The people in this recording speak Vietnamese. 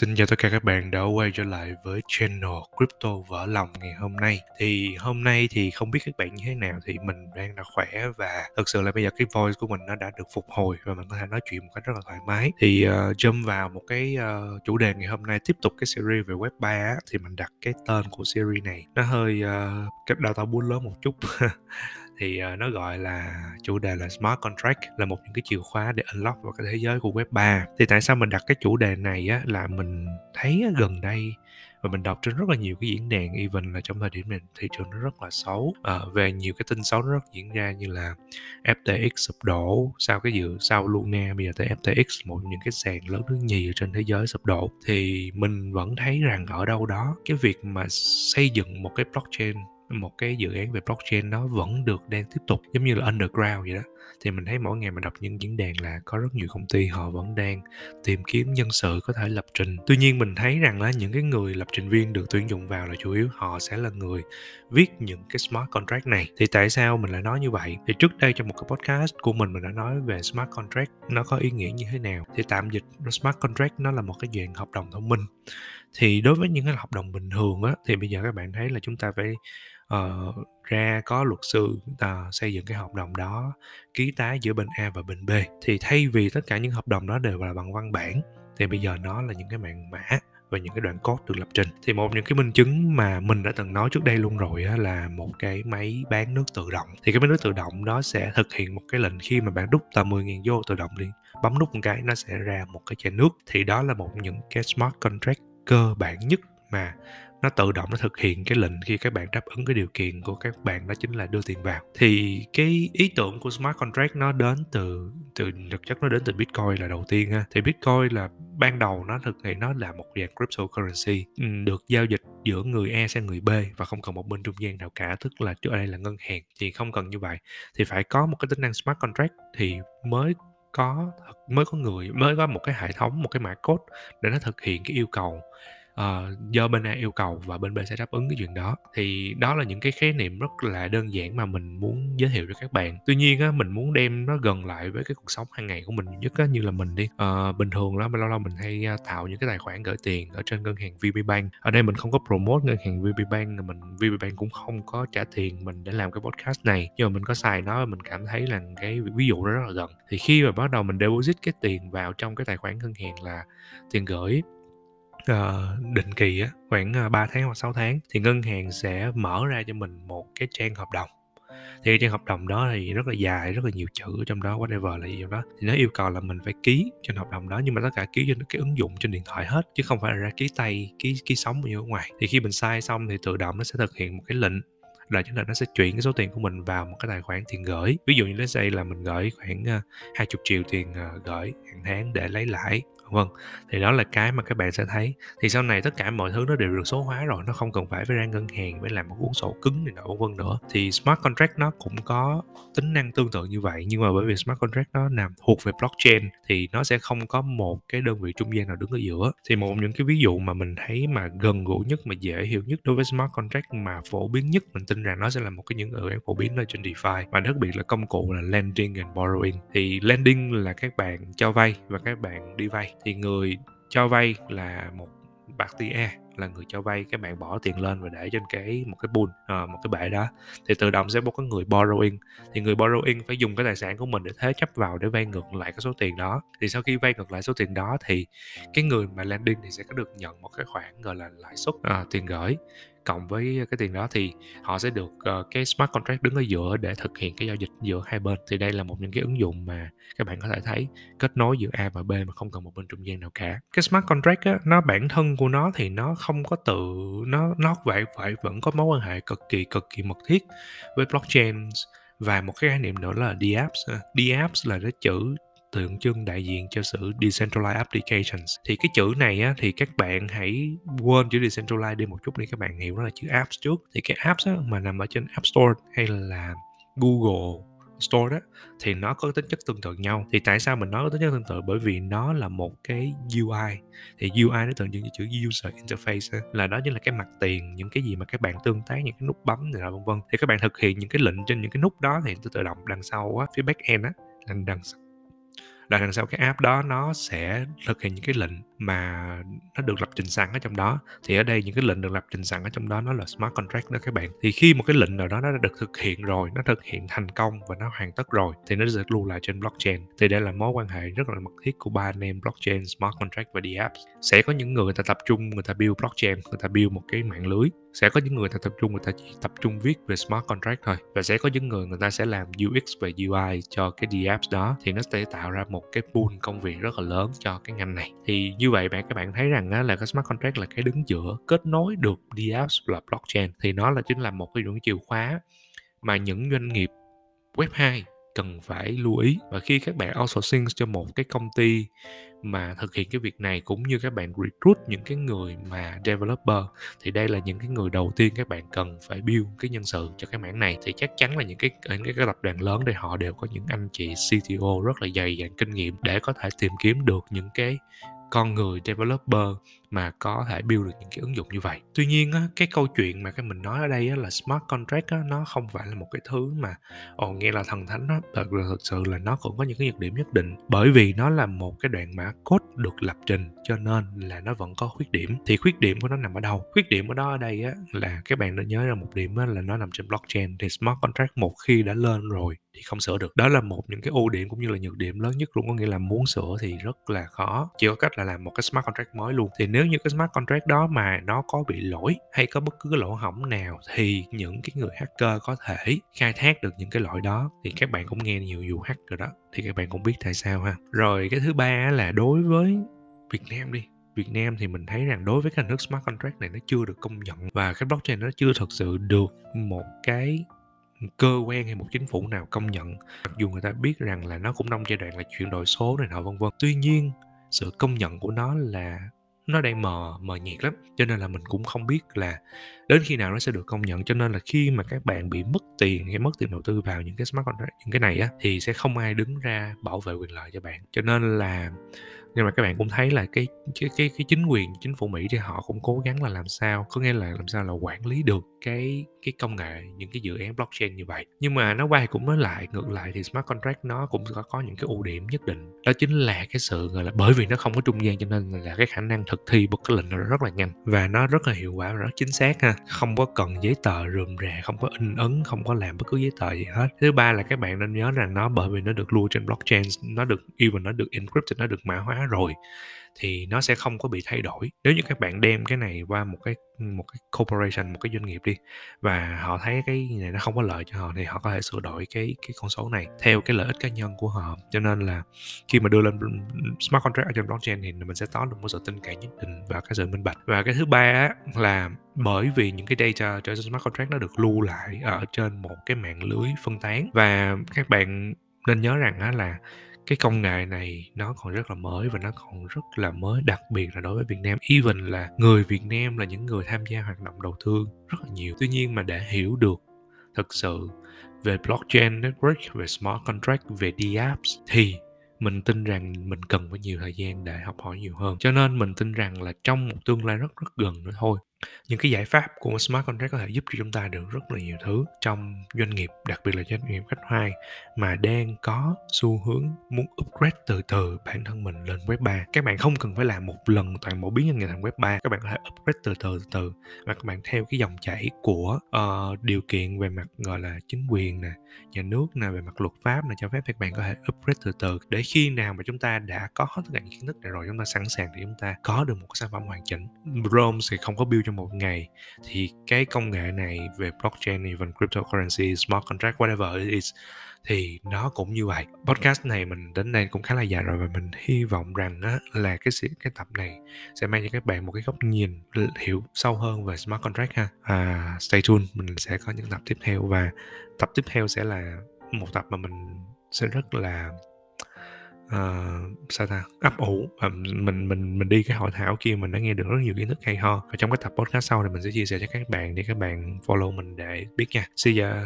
Xin chào tất cả các bạn đã quay trở lại với channel Crypto Vỡ Lòng ngày hôm nay. Thì hôm nay thì không biết các bạn như thế nào thì mình đang là khỏe và thực sự là bây giờ cái voice của mình nó đã được phục hồi và mình có thể nói chuyện một cách rất là thoải mái. Thì uh, jump vào một cái uh, chủ đề ngày hôm nay tiếp tục cái series về web 3 á, thì mình đặt cái tên của series này. Nó hơi ờ, uh, cách đào tạo buôn lớn một chút. thì uh, nó gọi là chủ đề là smart contract là một những cái chìa khóa để unlock vào cái thế giới của web 3 thì tại sao mình đặt cái chủ đề này á là mình thấy gần đây và mình đọc trên rất là nhiều cái diễn đàn even là trong thời điểm này thị trường nó rất là xấu. À, về nhiều cái tin xấu nó rất diễn ra như là FTX sụp đổ sau cái dự sau Luna bây giờ tới FTX một những cái sàn lớn thứ nhì ở trên thế giới sụp đổ. Thì mình vẫn thấy rằng ở đâu đó cái việc mà xây dựng một cái blockchain một cái dự án về blockchain nó vẫn được đang tiếp tục, giống như là underground vậy đó. Thì mình thấy mỗi ngày mình đọc những diễn đàn là có rất nhiều công ty họ vẫn đang tìm kiếm nhân sự có thể lập trình. Tuy nhiên mình thấy rằng là những cái người lập trình viên được tuyển dụng vào là chủ yếu họ sẽ là người viết những cái smart contract này. Thì tại sao mình lại nói như vậy? Thì trước đây trong một cái podcast của mình mình đã nói về smart contract nó có ý nghĩa như thế nào? Thì tạm dịch, smart contract nó là một cái dạng hợp đồng thông minh. Thì đối với những cái hợp đồng bình thường á, thì bây giờ các bạn thấy là chúng ta phải uh, ra có luật sư uh, xây dựng cái hợp đồng đó ký tái giữa bên A và bên B. Thì thay vì tất cả những hợp đồng đó đều là bằng văn bản thì bây giờ nó là những cái mạng mã và những cái đoạn code được lập trình. Thì một những cái minh chứng mà mình đã từng nói trước đây luôn rồi á, là một cái máy bán nước tự động. Thì cái máy nước tự động đó sẽ thực hiện một cái lệnh khi mà bạn đút tờ 10.000 vô tự động đi bấm nút một cái nó sẽ ra một cái chai nước. Thì đó là một những cái smart contract cơ bản nhất mà nó tự động nó thực hiện cái lệnh khi các bạn đáp ứng cái điều kiện của các bạn, đó chính là đưa tiền vào. Thì cái ý tưởng của smart contract nó đến từ từ, thực chất nó đến từ bitcoin là đầu tiên ha. Thì bitcoin là, ban đầu nó thực hiện nó là một dạng cryptocurrency ừ, được giao dịch giữa người A sang người B và không cần một bên trung gian nào cả, tức là trước đây là ngân hàng, thì không cần như vậy. Thì phải có một cái tính năng smart contract thì mới có mới có người, mới có một cái hệ thống, một cái mã code để nó thực hiện cái yêu cầu uh, do bên A yêu cầu và bên B sẽ đáp ứng cái chuyện đó. Thì đó là những cái khái niệm rất là đơn giản mà mình muốn giới thiệu cho các bạn. Tuy nhiên á mình muốn đem nó gần lại với cái cuộc sống hàng ngày của mình nhất á như là mình đi. Uh, bình thường lắm lâu lâu mình hay tạo những cái tài khoản gửi tiền ở trên ngân hàng Vpbank. Ở đây mình không có promote ngân hàng Vpbank mình Vpbank cũng không có trả tiền mình để làm cái podcast này. Nhưng mà mình có xài nó mình cảm thấy là cái ví dụ đó rất là gần. Thì khi mà bắt đầu mình deposit cái tiền vào trong cái tài khoản ngân hàng là tiền gửi uh, định kỳ á khoảng ờ, 3 tháng hoặc 6 tháng thì ngân hàng sẽ mở ra cho mình một cái trang hợp đồng. Thì cái trang hợp đồng đó thì rất là dài rất là nhiều chữ trong đó whatever là gì trong đó. Thì nó yêu cầu là mình phải ký trên hợp đồng đó nhưng mà tất cả ký trên cái ứng dụng trên điện thoại hết chứ không phải là ra ký tay ký ký sống như ở ngoài. Thì khi mình sai xong thì tự động nó sẽ thực hiện một cái lệnh là chính là nó sẽ chuyển cái số tiền của mình vào một cái tài khoản tiền gửi. Ví dụ như let's say là mình gửi khoảng ờ, 20 triệu tiền gửi hàng tháng để lấy lãi vân thì đó là cái mà các bạn sẽ thấy. Thì sau này tất cả mọi thứ nó đều được số hóa rồi, nó không cần phải phải ra ngân hàng, phải làm một cuốn sổ cứng này nọ, vân vân nữa. Thì smart contract nó cũng có tính năng tương tự như vậy, nhưng mà bởi vì smart contract nó nằm thuộc về blockchain thì nó sẽ không có một cái đơn vị trung gian nào đứng ở giữa. Thì một những cái ví dụ mà mình thấy mà gần gũi nhất mà dễ hiểu nhất đối với smart contract mà phổ biến nhất, mình tin rằng nó sẽ là một cái những dự án phổ biến ở trên DeFi và đặc biệt là công cụ là lending and borrowing. Thì lending là các bạn cho vay và các bạn đi vay thì người cho vay là một bạc tia là người cho vay các bạn bỏ tiền lên và để trên cái một cái pool à, một cái bể đó. Thì tự động sẽ có cái người borrowing. Thì người borrowing phải dùng cái tài sản của mình để thế chấp vào để vay ngược lại cái số tiền đó. Thì sau khi vay ngược lại số tiền đó thì cái người mà lending thì sẽ có được nhận một cái khoản gọi là lãi suất à, tiền gửi cộng với cái tiền đó thì họ sẽ được uh, cái smart contract đứng ở giữa để thực hiện cái giao dịch giữa hai bên thì đây là một những cái ứng dụng mà các bạn có thể thấy kết nối giữa A và B mà không cần một bên trung gian nào cả cái smart contract á, nó bản thân của nó thì nó không có tự nó nó vậy vậy vẫn có mối quan hệ cực kỳ cực kỳ mật thiết với blockchain và một cái khái niệm nữa là DApps. DApps là cái chữ tượng trưng đại diện cho sự decentralized applications. Thì cái chữ này á, thì các bạn hãy quên chữ decentralized đi một chút đi các bạn hiểu nó là chữ apps trước. Thì cái apps á, mà nằm ở trên app store hay là google store đó thì nó có tính chất tương tự nhau. Thì tại sao mình nói có tính chất tương tự? Bởi vì nó là một cái UI thì UI nó tượng trưng cho chữ user interface là đó chính là cái mặt tiền những cái gì mà các bạn tương tác những cái nút bấm này là vân vân. Thì các bạn thực hiện những cái lệnh trên những cái nút đó thì tự động đằng sau á phía back end á là đằng là đằng sau cái app đó nó sẽ thực hiện những cái lệnh mà nó được lập trình sẵn ở trong đó. Thì ở đây những cái lệnh được lập trình sẵn ở trong đó, nó là smart contract đó các bạn. Thì khi một cái lệnh nào đó nó đã được thực hiện rồi, nó thực hiện thành công và nó hoàn tất rồi, thì nó sẽ lưu lại trên blockchain. Thì đây là mối quan hệ rất là mật thiết của ba anh em blockchain, smart contract và dApps sẽ có những người người ta tập trung, người ta build blockchain, người ta build một cái mạng lưới. Sẽ có những người ta tập trung, người ta chỉ tập trung viết về smart contract thôi. Và sẽ có những người người ta sẽ làm UX và UI cho cái dApps đó. Thì nó sẽ tạo ra một cái pool công việc rất là lớn cho cái ngành này. Thì như vậy bạn các bạn thấy rằng á, là cái smart contract là cái đứng giữa kết nối được dApps và blockchain. Thì nó là chính là một cái những chìa khóa mà những doanh nghiệp web 2 cần phải lưu ý. Và khi các bạn outsourcing cho một cái công ty mà thực hiện cái việc này cũng như các bạn recruit những cái người mà developer thì đây là những cái người đầu tiên các bạn cần phải build cái nhân sự cho cái mảng này. Thì chắc chắn là những cái những cái, cái tập đoàn lớn đây họ đều có những anh chị CTO rất là dày dặn kinh nghiệm để có thể tìm kiếm được những cái con người developer mà có thể build được những cái ứng dụng như vậy. Tuy nhiên á, cái câu chuyện mà cái mình nói ở đây á, là smart contract á, nó không phải là một cái thứ mà ồ nghe là thần thánh á thật là thực sự là nó cũng có những cái nhược điểm nhất định. Bởi vì nó là một cái đoạn mã code được lập trình cho nên là nó vẫn có khuyết điểm. Thì khuyết điểm của nó nằm ở đâu? Khuyết điểm của nó ở đây á, là các bạn nên nhớ ra một điểm á, là nó nằm trên blockchain. Thì smart contract một khi đã lên rồi thì không sửa được. Đó là một những cái ưu điểm cũng như là nhược điểm lớn nhất luôn. Có nghĩa là muốn sửa thì rất là khó. Chỉ có cách là làm một cái smart contract mới luôn. Thì nếu nếu như cái smart contract đó mà nó có bị lỗi hay có bất cứ cái lỗ hỏng nào thì những cái người hacker có thể khai thác được những cái lỗi đó. Thì các bạn cũng nghe nhiều vụ hack rồi đó, thì các bạn cũng biết tại sao ha. Rồi cái thứ ba là đối với Việt Nam đi. Việt Nam thì mình thấy rằng đối với cái hình thức smart contract này nó chưa được công nhận và cái blockchain nó chưa thực sự được một cái cơ quan hay một chính phủ nào công nhận. Mặc dù người ta biết rằng là nó cũng trong giai đoạn là chuyển đổi số này nọ, vân vân. Tuy nhiên, sự công nhận của nó là nó đang mờ mờ nhạt lắm. Cho nên là mình cũng không biết là đến khi nào nó sẽ được công nhận. Cho nên là khi mà các bạn bị mất tiền hay mất tiền đầu tư vào những cái smart contract, những cái này á, thì sẽ không ai đứng ra bảo vệ quyền lợi cho bạn. Cho nên là nhưng mà các bạn cũng thấy là cái cái cái, cái chính quyền chính phủ Mỹ thì họ cũng cố gắng là làm sao có nghĩa là làm sao là quản lý được cái cái công nghệ những cái dự án blockchain như vậy. Nhưng mà nó quay cũng nói lại ngược lại thì smart contract nó cũng có có những cái ưu điểm nhất định. Đó chính là cái sự gọi là bởi vì nó không có trung gian cho nên là cái khả năng thực thi một cái lệnh nó rất là nhanh và nó rất là hiệu quả và rất chính xác ha. Không có cần giấy tờ rườm rà không có in ấn không có làm bất cứ giấy tờ gì hết. Thứ ba là các bạn nên nhớ rằng nó bởi vì nó được lưu trên blockchain nó được even nó được encrypted nó được mã hóa rồi, thì nó sẽ không có bị thay đổi. Nếu như các bạn đem cái này qua một cái một cái corporation, một cái doanh nghiệp đi, và họ thấy cái này nó không có lợi cho họ thì họ có thể sửa đổi cái cái con số này theo cái lợi ích cá nhân của họ. Cho nên là khi mà đưa lên smart contract ở trên blockchain thì mình sẽ có được một sự tin cậy nhất định và cái sự minh bạch. Và cái thứ ba là bởi vì những cái data trên smart contract nó được lưu lại ở trên một cái mạng lưới phân tán. Và các bạn nên nhớ rằng á là cái công nghệ này nó còn rất là mới và nó còn rất là mới đặc biệt là đối với Việt Nam. Even là người Việt Nam là những người tham gia hoạt động đầu tư rất là nhiều. Tuy nhiên mà để hiểu được thực sự về blockchain network, về smart contract, về dApps thì mình tin rằng mình cần phải nhiều thời gian để học hỏi nhiều hơn. Cho nên mình tin rằng là trong một tương lai rất rất gần nữa thôi những cái giải pháp của smart contract có thể giúp cho chúng ta được rất là nhiều thứ trong doanh nghiệp đặc biệt là doanh nghiệp khách hoài mà đang có xu hướng muốn upgrade từ từ bản thân mình lên web 3 các bạn không cần phải làm một lần toàn bộ biến doanh nghiệp thành web 3 các bạn có thể upgrade từ từ từ từ và các bạn theo cái dòng chảy của uh, điều kiện về mặt gọi là chính quyền nè nhà nước nè về mặt luật pháp nè cho phép các bạn có thể upgrade từ từ. Để khi nào mà chúng ta đã có hết tất cả những kiến thức này rồi chúng ta sẵn sàng để chúng ta có được một cái sản phẩm hoàn chỉnh. Rome thì không có build trong một ngày. Thì cái công nghệ này về blockchain even cryptocurrency smart contract whatever it is thì nó cũng như vậy. Podcast này mình đến đây cũng khá là dài rồi và mình hy vọng rằng á, là cái cái tập này sẽ mang cho các bạn một cái góc nhìn hiểu sâu hơn về smart contract ha. À, stay tuned mình sẽ có những tập tiếp theo và tập tiếp theo sẽ là một tập mà mình sẽ rất là uh, sao ta? Ấp ủ. Và mình mình mình đi cái hội thảo kia mình đã nghe được rất nhiều kiến thức hay ho. Và trong cái tập podcast sau thì mình sẽ chia sẻ cho các bạn để các bạn follow mình để biết nha. See ya.